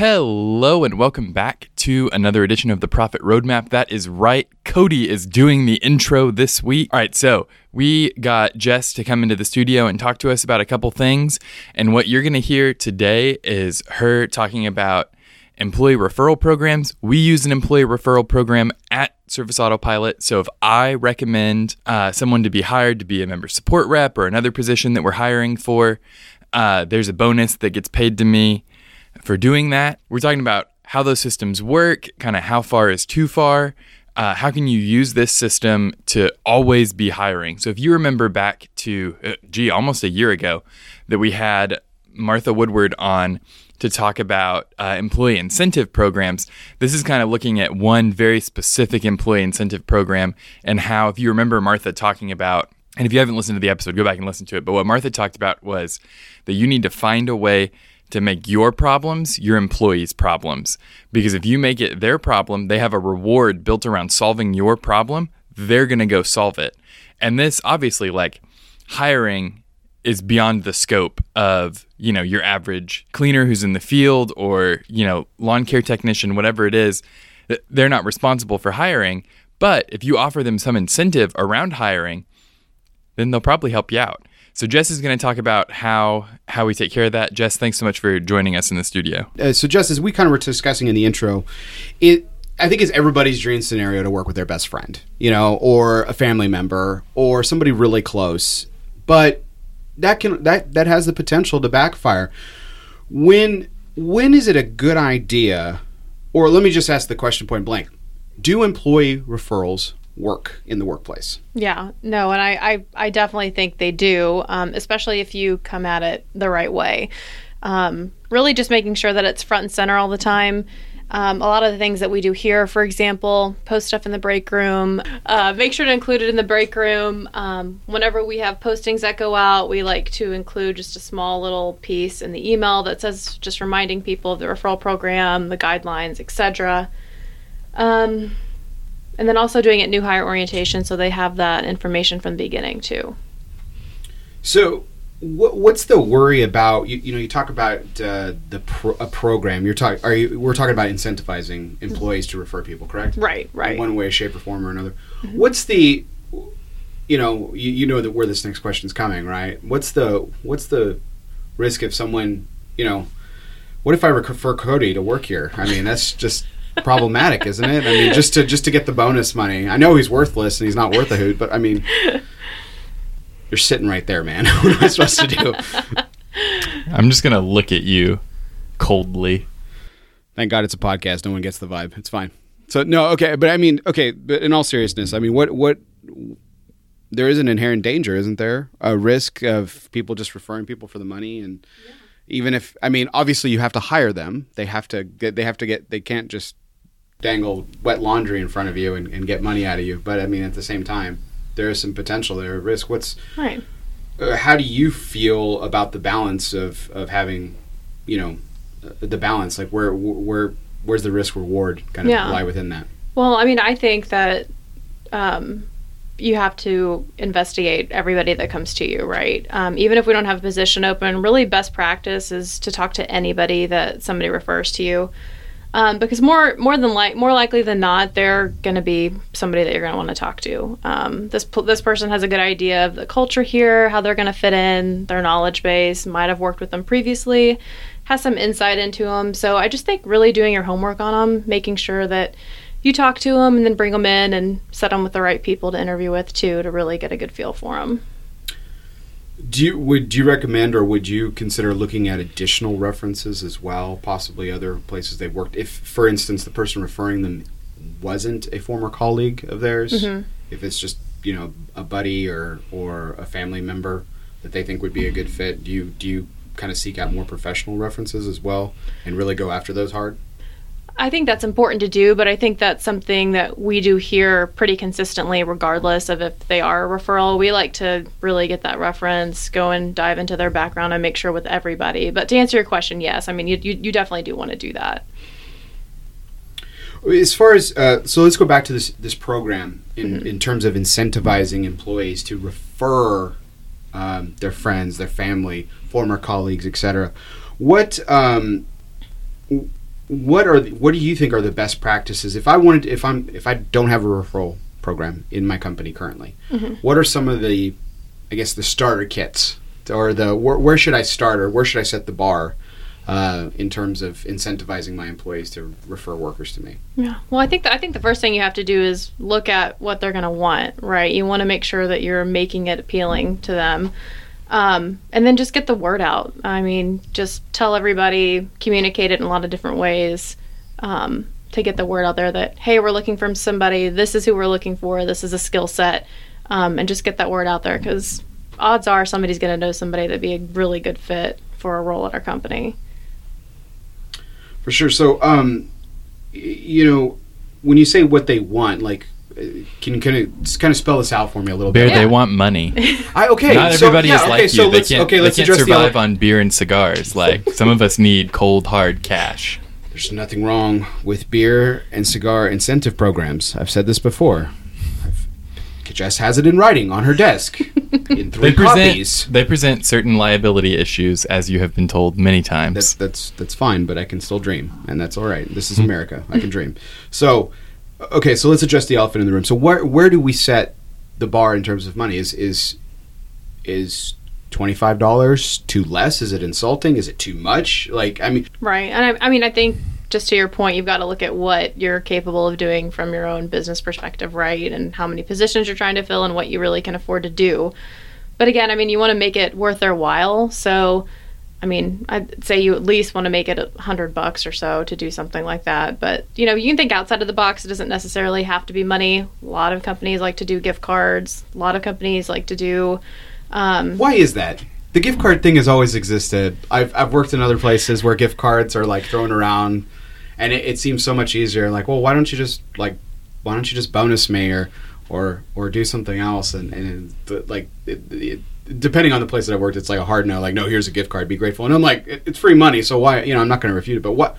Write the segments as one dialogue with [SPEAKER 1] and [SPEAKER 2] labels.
[SPEAKER 1] Hello and welcome back to another edition of the Profit Roadmap. That is right. Cody is doing the intro this week. All right, so we got Jess to come into the studio and talk to us about a couple things. And what you're going to hear today is her talking about employee referral programs. We use an employee referral program at Service Autopilot. So if I recommend uh, someone to be hired to be a member support rep or another position that we're hiring for, uh, there's a bonus that gets paid to me for doing that. We're talking about how those systems work, kind of how far is too far. Uh, how can you use this system to always be hiring? So, if you remember back to, uh, gee, almost a year ago, that we had Martha Woodward on to talk about uh, employee incentive programs. This is kind of looking at one very specific employee incentive program and how, if you remember Martha talking about, and if you haven't listened to the episode, go back and listen to it. But what Martha talked about was that you need to find a way to make your problems your employees' problems. Because if you make it their problem, they have a reward built around solving your problem, they're going to go solve it. And this obviously, like hiring is beyond the scope of you know your average cleaner who's in the field or you know lawn care technician whatever it is they're not responsible for hiring but if you offer them some incentive around hiring then they'll probably help you out so Jess is going to talk about how how we take care of that. Jess, thanks so much for joining us in the studio.
[SPEAKER 2] Uh, so Jess, as we kind of were discussing in the intro, it I think it's everybody's dream scenario to work with their best friend, you know, or a family member, or somebody really close. But that can that that has the potential to backfire. When when is it a good idea? Or let me just ask the question point blank: Do employee referrals work in the workplace.
[SPEAKER 3] Yeah, no, and I, I, I definitely think they do, um, especially if you come at it the right way. Um, really, just making sure that it's front and center all the time. Um, a lot of the things that we do here, for example, post stuff in the break room, uh, make sure to include it in the break room. Um, whenever we have postings that go out, we like to include just a small little piece in the email that says just reminding people of the referral program, the guidelines, etc. Um, and then also doing it new hire orientation so they have that information from the beginning too.
[SPEAKER 2] So, what, what's the worry about? You, you know, you talk about uh, the pro, a program. You're talking. Are you? We're talking about incentivizing employees to refer people, correct?
[SPEAKER 3] Right. Right.
[SPEAKER 2] In one way, shape, or form, or another. Mm-hmm. What's the? You know, you, you know that where this next question is coming, right? What's the what's the risk if someone, you know, what if I refer Cody to work here? I mean, that's just problematic, isn't it? I mean, just to just to get the bonus money. I know he's worthless and he's not worth a hoot, but I mean, you're sitting right there, man. what am I supposed to do?
[SPEAKER 1] I'm just gonna look at you coldly.
[SPEAKER 2] Thank God it's a podcast. No one gets the vibe. It's fine. So no, okay, but I mean, okay, but in all seriousness, I mean, what what there is an inherent danger, isn't there? A risk of people just referring people for the money and. Yeah even if I mean, obviously you have to hire them. They have to get. They have to get. They can't just dangle wet laundry in front of you and, and get money out of you. But I mean, at the same time, there is some potential there, risk. What's
[SPEAKER 3] right?
[SPEAKER 2] Uh, how do you feel about the balance of of having, you know, the balance? Like where where where's the risk reward kind of yeah. lie within that?
[SPEAKER 3] Well, I mean, I think that. Um, you have to investigate everybody that comes to you, right? Um, even if we don't have a position open, really best practice is to talk to anybody that somebody refers to you, um, because more more than like more likely than not, they're going to be somebody that you're going to want to talk to. Um, this this person has a good idea of the culture here, how they're going to fit in, their knowledge base, might have worked with them previously, has some insight into them. So I just think really doing your homework on them, making sure that you talk to them and then bring them in and set them with the right people to interview with too to really get a good feel for them.
[SPEAKER 2] Do you would you recommend or would you consider looking at additional references as well, possibly other places they've worked? If, for instance, the person referring them wasn't a former colleague of theirs, mm-hmm. if it's just you know a buddy or or a family member that they think would be a good fit, do you do you kind of seek out more professional references as well and really go after those hard?
[SPEAKER 3] I think that's important to do, but I think that's something that we do here pretty consistently, regardless of if they are a referral. We like to really get that reference, go and dive into their background, and make sure with everybody. But to answer your question, yes, I mean you you, you definitely do want to do that.
[SPEAKER 2] As far as uh, so, let's go back to this this program in mm-hmm. in terms of incentivizing employees to refer um, their friends, their family, former colleagues, etc. What um, what are the, what do you think are the best practices? If I wanted, if I'm, if I don't have a referral program in my company currently, what are some of the, I guess, the starter kits or the where, where should I start or where should I set the bar uh, in terms of incentivizing my employees to refer workers to me?
[SPEAKER 3] Yeah. Well, I think that, I think the first thing you have to do is look at what they're going to want, right? You want to make sure that you're making it appealing to them. Um, and then just get the word out. I mean, just tell everybody, communicate it in a lot of different ways um, to get the word out there that, hey, we're looking for somebody. This is who we're looking for. This is a skill set. Um, and just get that word out there because odds are somebody's going to know somebody that'd be a really good fit for a role at our company.
[SPEAKER 2] For sure. So, um, you know, when you say what they want, like, can you kind of kind of spell this out for me a little
[SPEAKER 1] Bear,
[SPEAKER 2] bit?
[SPEAKER 1] they want money.
[SPEAKER 2] I, okay.
[SPEAKER 1] Not
[SPEAKER 2] so-
[SPEAKER 1] everybody
[SPEAKER 2] yeah,
[SPEAKER 1] is
[SPEAKER 2] okay,
[SPEAKER 1] like
[SPEAKER 2] so
[SPEAKER 1] you. They
[SPEAKER 2] let's,
[SPEAKER 1] can't,
[SPEAKER 2] okay, let's
[SPEAKER 1] can't
[SPEAKER 2] address the
[SPEAKER 1] survive on beer and cigars. Like some of us need cold, hard cash.
[SPEAKER 2] There's nothing wrong with beer and cigar incentive programs. I've said this before. I've, Jess has it in writing on her desk in three
[SPEAKER 1] They present
[SPEAKER 2] copies.
[SPEAKER 1] they present certain liability issues, as you have been told many times.
[SPEAKER 2] That's that's that's fine, but I can still dream, and that's all right. This is hmm. America. I can dream. So, okay, so let's address the elephant in the room. So, where where do we set the bar in terms of money? Is is is twenty five dollars too less? Is it insulting? Is it too much? Like, I mean,
[SPEAKER 3] Right. And I, I mean, I think just to your point, you've got to look at what you're capable of doing from your own business perspective, right? And how many positions you're trying to fill and what you really can afford to do. But again, I mean, you want to make it worth their while. So, I mean, I'd say you at least want to make it a hundred bucks or so to do something like that. But you know, you can think outside of the box. It doesn't necessarily have to be money. A lot of companies like to do gift cards. A lot of companies like to do. Um,
[SPEAKER 2] why is that? The gift card thing has always existed. I've I've worked in other places where gift cards are like thrown around, and it, it seems so much easier. Like, well, why don't you just like, why don't you just bonus me or or or do something else? And and like, it, depending on the place that I worked, it's like a hard no. Like, no, here's a gift card. Be grateful. And I'm like, it, it's free money, so why? You know, I'm not going to refute it. But what?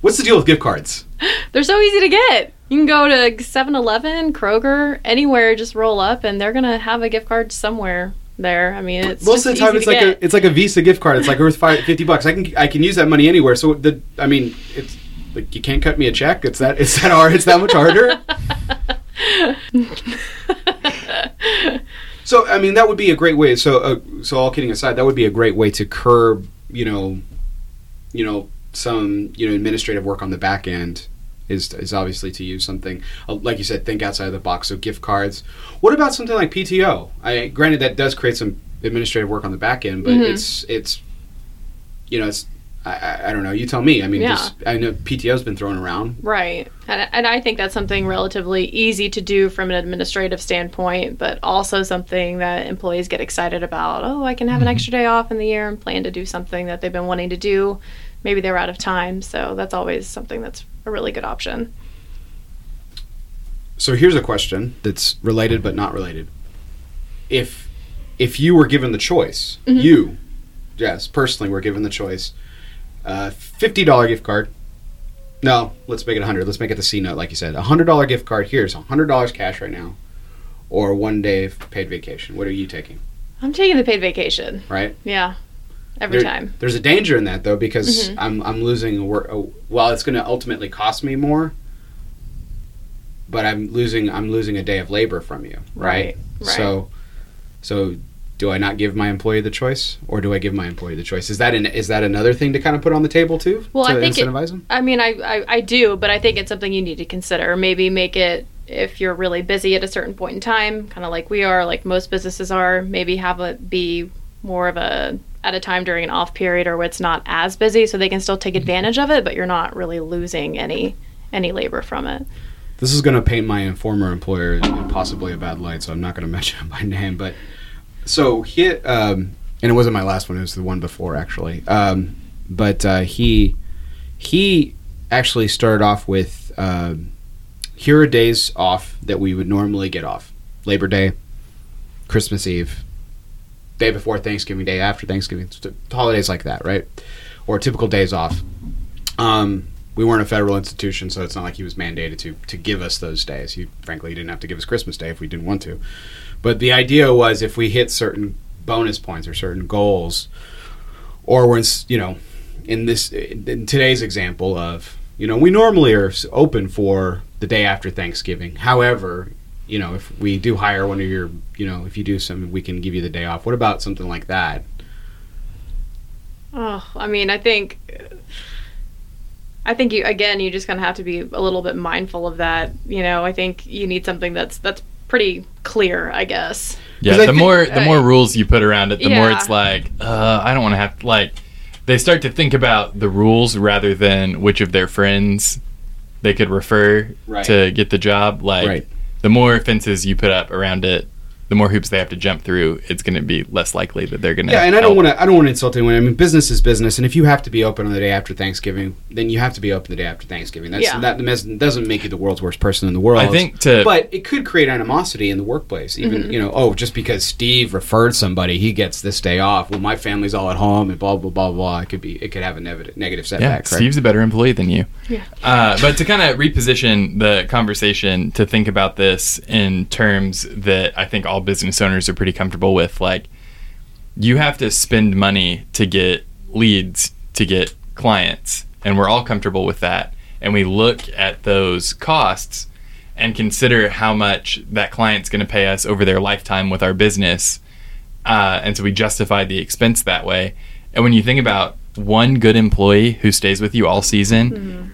[SPEAKER 2] What's the deal with gift cards?
[SPEAKER 3] They're so easy to get. You can go to 7 Eleven, Kroger, anywhere, just roll up, and they're going to have a gift card somewhere there. I mean, it's
[SPEAKER 2] Most
[SPEAKER 3] just
[SPEAKER 2] of the time, it's like
[SPEAKER 3] get.
[SPEAKER 2] a it's like a Visa gift card. It's like worth five, 50 bucks. I can I can use that money anywhere. So the I mean, it's like you can't cut me a check. It's that it's that hard. It's that much harder. so I mean, that would be a great way. So uh, so all kidding aside, that would be a great way to curb you know, you know some you know administrative work on the back end. Is, is obviously to use something uh, like you said, think outside of the box. So gift cards. What about something like PTO? I granted that does create some administrative work on the back end, but
[SPEAKER 3] Mhm.
[SPEAKER 2] it's it's you know it's I, I, don't know. You tell me. I mean,
[SPEAKER 3] Yeah.
[SPEAKER 2] just, I know PTO's been thrown around.
[SPEAKER 3] Right. And, and I think that's something relatively easy to do from an administrative standpoint, but also something that employees get excited about. Oh, I can have an extra day off in the year and plan to do something that they've been wanting to do. Maybe they're out of time. So that's always something that's a really good option.
[SPEAKER 2] So here's a question that's related but not related. If if you were given the choice,
[SPEAKER 3] Mm-hmm.
[SPEAKER 2] you, Jess, personally were given the choice, uh, fifty dollar gift card. No, let's make it a hundred. Let's make it the C note, like you said. A hundred dollar gift card. Here's a hundred dollars cash right now, or one day of paid vacation. What are you taking?
[SPEAKER 3] I'm taking the paid vacation.
[SPEAKER 2] Right.
[SPEAKER 3] Yeah. Every
[SPEAKER 2] There-
[SPEAKER 3] time.
[SPEAKER 2] There's a danger in that though because
[SPEAKER 3] Mhm.
[SPEAKER 2] I'm I'm losing a work. Well, it's going to ultimately cost me more, but I'm losing I'm losing a day of labor from you, right?
[SPEAKER 3] Right, right.
[SPEAKER 2] So, so do I not give my employee the choice, or do I give my employee the choice? Is that an is that another thing to kind of put on the table too?
[SPEAKER 3] Well,
[SPEAKER 2] to
[SPEAKER 3] I think it-
[SPEAKER 2] them.
[SPEAKER 3] I mean, I, I, I do, but I think it's something you need to consider. Maybe make it if you're really busy at a certain point in time, kind of like we are, like most businesses are. Maybe have it be more of a at a time during an off period or where it's not as busy, so they can still take mm-hmm. advantage of it, but you're not really losing any any labor from it.
[SPEAKER 2] This is going to paint my former employer in possibly a bad light, so I'm not going to mention him by name. But so he, um, and it wasn't my last one; it was the one before, actually. Um, but uh, he he actually started off with um, here are days off that we would normally get off: Labor Day, Christmas Eve, day before Thanksgiving, day after Thanksgiving, holidays like that, right? Or typical days off. Um, we weren't a federal institution, so it's not like he was mandated to to give us those days. He frankly he didn't have to give us Christmas Day if we didn't want to. But the idea was if we hit certain bonus points or certain goals, or when you know in this in today's example of you know we normally are open for the day after Thanksgiving. However, you know if we do hire one of your you know if you do something we can give you the day off. What about something like that?
[SPEAKER 3] Oh, I mean, I think, I think you again, you just kind of have to be a little bit mindful of that. You know, I think you need something that's that's pretty clear. I guess.
[SPEAKER 1] Yeah, the
[SPEAKER 2] think-
[SPEAKER 1] more the more rules you put around it, the more it's like, uh, I don't want to have like. They start to think about the rules rather than which of their friends they could refer
[SPEAKER 2] Right.
[SPEAKER 1] to get the job. Like,
[SPEAKER 2] Right.
[SPEAKER 1] the more fences you put up around it, the more hoops they have to jump through. It's going to be less likely that they're going to.
[SPEAKER 2] Yeah, and I don't want to. I don't want to insult anyone. I mean, business is business, and if you have to be open on the day after Thanksgiving, then you have to be open the day after Thanksgiving. That's
[SPEAKER 3] Yeah.
[SPEAKER 2] that mes- doesn't make you the world's worst person in the world.
[SPEAKER 1] I think to
[SPEAKER 2] but it could create animosity in the workplace. Even
[SPEAKER 3] Mm-hmm.
[SPEAKER 2] you know, oh, just because Steve referred somebody, he gets this day off. Well, my family's all at home, and blah blah blah blah. It could be. It could have a negative negative
[SPEAKER 1] yeah,
[SPEAKER 2] setback. right?
[SPEAKER 1] Steve's a better employee than you.
[SPEAKER 3] Yeah.
[SPEAKER 1] Uh, but to kind of reposition the conversation to think about this in terms that I think all business owners are pretty comfortable with, like you have to spend money to get leads, to get clients, and we're all comfortable with that. And we look at those costs and consider how much that client's going to pay us over their lifetime with our business. Uh, and so we justify the expense that way. And when you think about one good employee who stays with you all season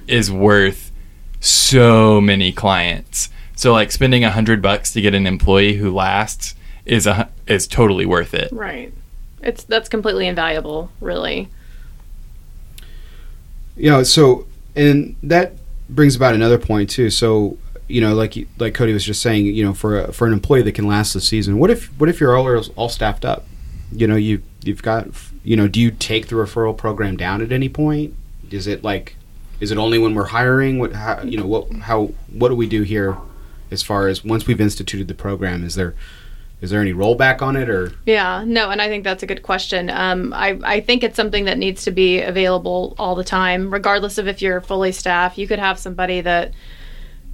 [SPEAKER 1] is worth so many clients. So like spending a hundred bucks to get an employee who lasts is a is totally worth it.
[SPEAKER 3] Right. It's that's completely invaluable, really.
[SPEAKER 2] you know so and that brings about another point too so you know like like cody was just saying you know for a, for an employee that can last the season what if what if you're all all staffed up you know you you've got you know do you take the referral program down at any point is it like is it only when we're hiring what how, you know what how what do we do here as far as once we've instituted the program is there is there any rollback on it or
[SPEAKER 3] Yeah, no, and I think that's a good question. Um, I, I think it's something that needs to be available all the time, regardless of if you're fully staffed. You could have somebody that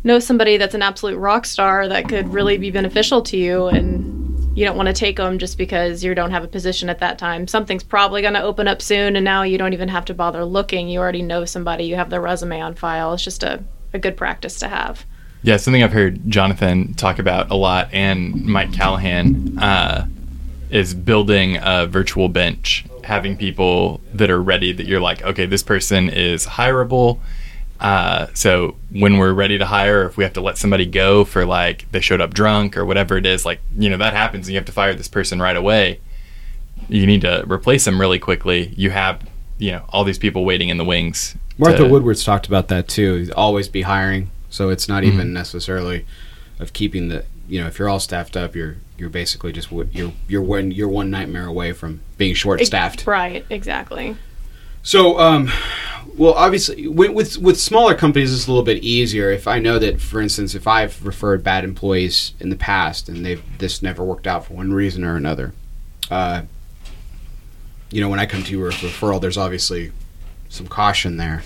[SPEAKER 3] knows somebody that's an absolute rock star that could really be beneficial to you, and you don't want to take them just because you don't have a position at that time. Something's probably going to open up soon, and now you don't even have to bother looking. You already know somebody, you have their resume on file. It's just a, a good practice to have.
[SPEAKER 1] Yeah, something I've heard Jonathan talk about a lot and Mike Callahan uh, is building a virtual bench, having people that are ready that you're like, okay, this person is hireable. Uh, so when we're ready to hire, if we have to let somebody go for like they showed up drunk or whatever it is, like, you know, that happens and you have to fire this person right away. You need to replace them really quickly. You have, you know, all these people waiting in the wings.
[SPEAKER 2] Martha
[SPEAKER 1] to-
[SPEAKER 2] Woodward's talked about that too. He's always be hiring, so it's not even necessarily of keeping the. You know, if you're all staffed up, you're you're basically just you're you're one you're one nightmare away from being short staffed.
[SPEAKER 3] Right, exactly.
[SPEAKER 2] So, um, well, obviously, with, with with smaller companies, it's a little bit easier. If I know that, for instance, if I've referred bad employees in the past and they've this never worked out for one reason or another, uh, you know, when I come to you with a referral, there's obviously some caution there.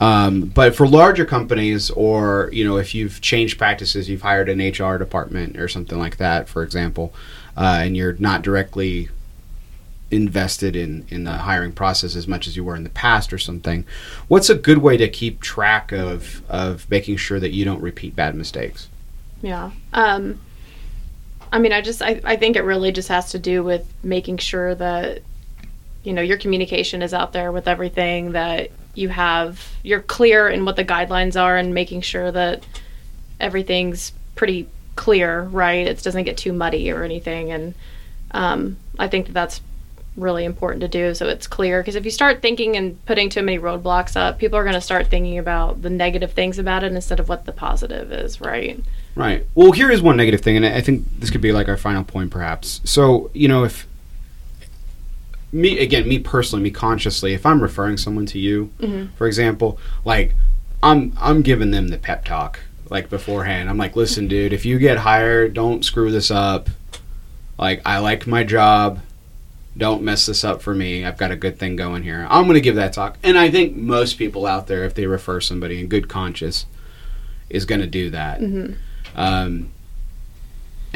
[SPEAKER 2] Um, but for larger companies, or you know, if you've changed practices, you've hired an HR department or something like that, for example, uh, and you're not directly invested in in the hiring process as much as you were in the past or something what's a good way to keep track of of making sure that you don't repeat bad mistakes
[SPEAKER 3] Yeah. Um, I mean, I just I, I think it really just has to do with making sure that you know your communication is out there with everything that you have you're clear in what the guidelines are and making sure that everything's pretty clear right? It doesn't get too muddy or anything. And um, i think that that's really important to do. So it's clear. Because if you start thinking and putting too many roadblocks up people are going to start thinking about the negative things about it instead of what the positive is right?
[SPEAKER 2] Right. Well here is one negative thing and i think this could be like our final point perhaps. So you know if me again me personally me consciously if i'm referring someone to you for example like i'm i'm giving them the pep talk like beforehand i'm like listen dude if you get hired don't screw this up like i like my job don't mess this up for me. I've got a good thing going here. I'm going to give that talk. And I think most people out there, if they refer somebody in good conscience, is going to do that. Um,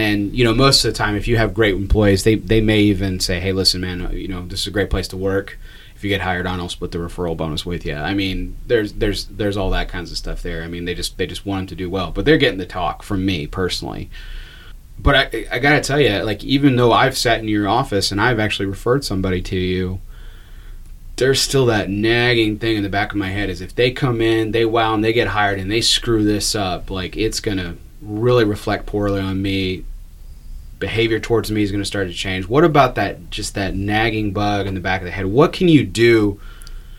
[SPEAKER 2] and, you know, most of the time, if you have great employees, they, they may even say, hey, listen, man, you know, this is a great place to work. if you get hired on, I'll split the referral bonus with you. I mean, there's there's there's all that kinds of stuff there. I mean, they just they just want them to do well, but they're getting the talk from me personally. But I I gotta tell you, like even though I've sat in your office and I've actually referred somebody to you, there's still that nagging thing in the back of my head is if they come in, they wow, and they get hired and they screw this up, like it's gonna really reflect poorly on me. Behavior towards me is going to start to change. What about that? Just that nagging bug in the back of the head. What can you do?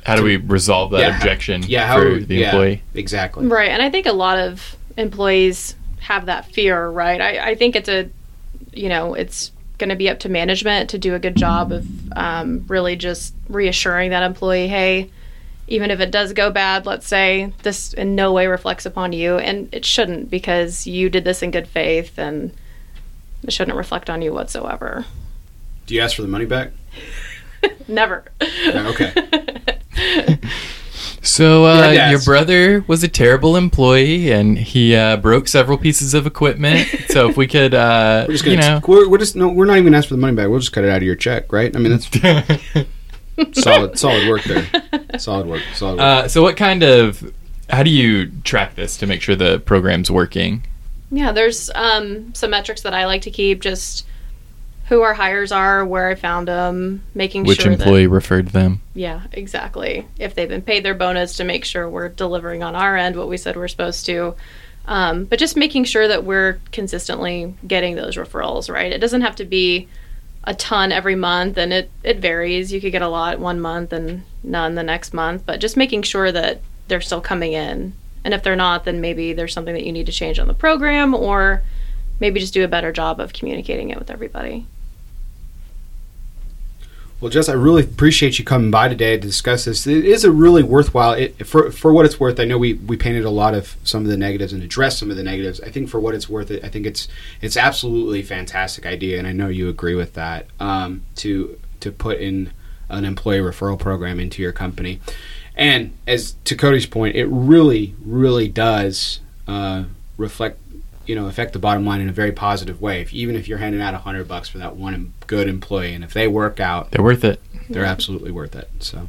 [SPEAKER 1] How do we resolve that
[SPEAKER 2] Yeah,
[SPEAKER 1] objection
[SPEAKER 2] Yeah, how
[SPEAKER 1] for the
[SPEAKER 2] yeah,
[SPEAKER 1] employee?
[SPEAKER 2] exactly.
[SPEAKER 3] Right. And I think a lot of employees have that fear, right? I, I think it's a, you know, it's going to be up to management to do a good job of um, really just reassuring that employee, hey, even if it does go bad, let's say this in no way reflects upon you. And it shouldn't because you did this in good faith and it shouldn't reflect on you whatsoever.
[SPEAKER 2] Do you ask for the money back?
[SPEAKER 3] Never.
[SPEAKER 2] No, okay.
[SPEAKER 1] So uh,
[SPEAKER 2] Yeah,
[SPEAKER 1] your brother was a terrible employee, and he uh, broke several pieces of equipment. so if we could, uh,
[SPEAKER 2] We're just
[SPEAKER 1] you
[SPEAKER 2] gonna.
[SPEAKER 1] know,
[SPEAKER 2] We're, we're just no. We're not even gonna ask for the money back. We'll just cut it out of your check, right? I mean, that's solid. Solid work there. Solid work. Solid work.
[SPEAKER 1] uh, so what kind of, how do you track this to make sure the program's working?
[SPEAKER 3] Yeah, there's um, some metrics that I like to keep just who our hires are, where I found them, making sure.
[SPEAKER 1] Which
[SPEAKER 3] sure
[SPEAKER 1] employee referred them?
[SPEAKER 3] yeah, exactly. If they've been paid their bonus to make sure we're delivering on our end what we said we're supposed to. Um, but just making sure that we're consistently getting those referrals, right? It doesn't have to be a ton every month and it, it varies. You could get a lot one month and none the next month, but just making sure that they're still coming in. And if they're not, then maybe there's something that you need to change on the program or maybe just do a better job of communicating it with everybody.
[SPEAKER 2] Well, Jess, I really appreciate you coming by today to discuss this. It is a really worthwhile. It, for for what it's worth, I know we, we painted a lot of some of the negatives and addressed some of the negatives. I think for what it's worth, I think it's it's absolutely fantastic idea, and I know you agree with that. Um, to to put in an employee referral program into your company, and as to Cody's point, it really really does uh, reflect you know affect the bottom line in a very positive way. If, even if you're handing out a hundred bucks for that one good employee, and if they work out,
[SPEAKER 1] They're worth it.
[SPEAKER 2] they're absolutely worth it. So,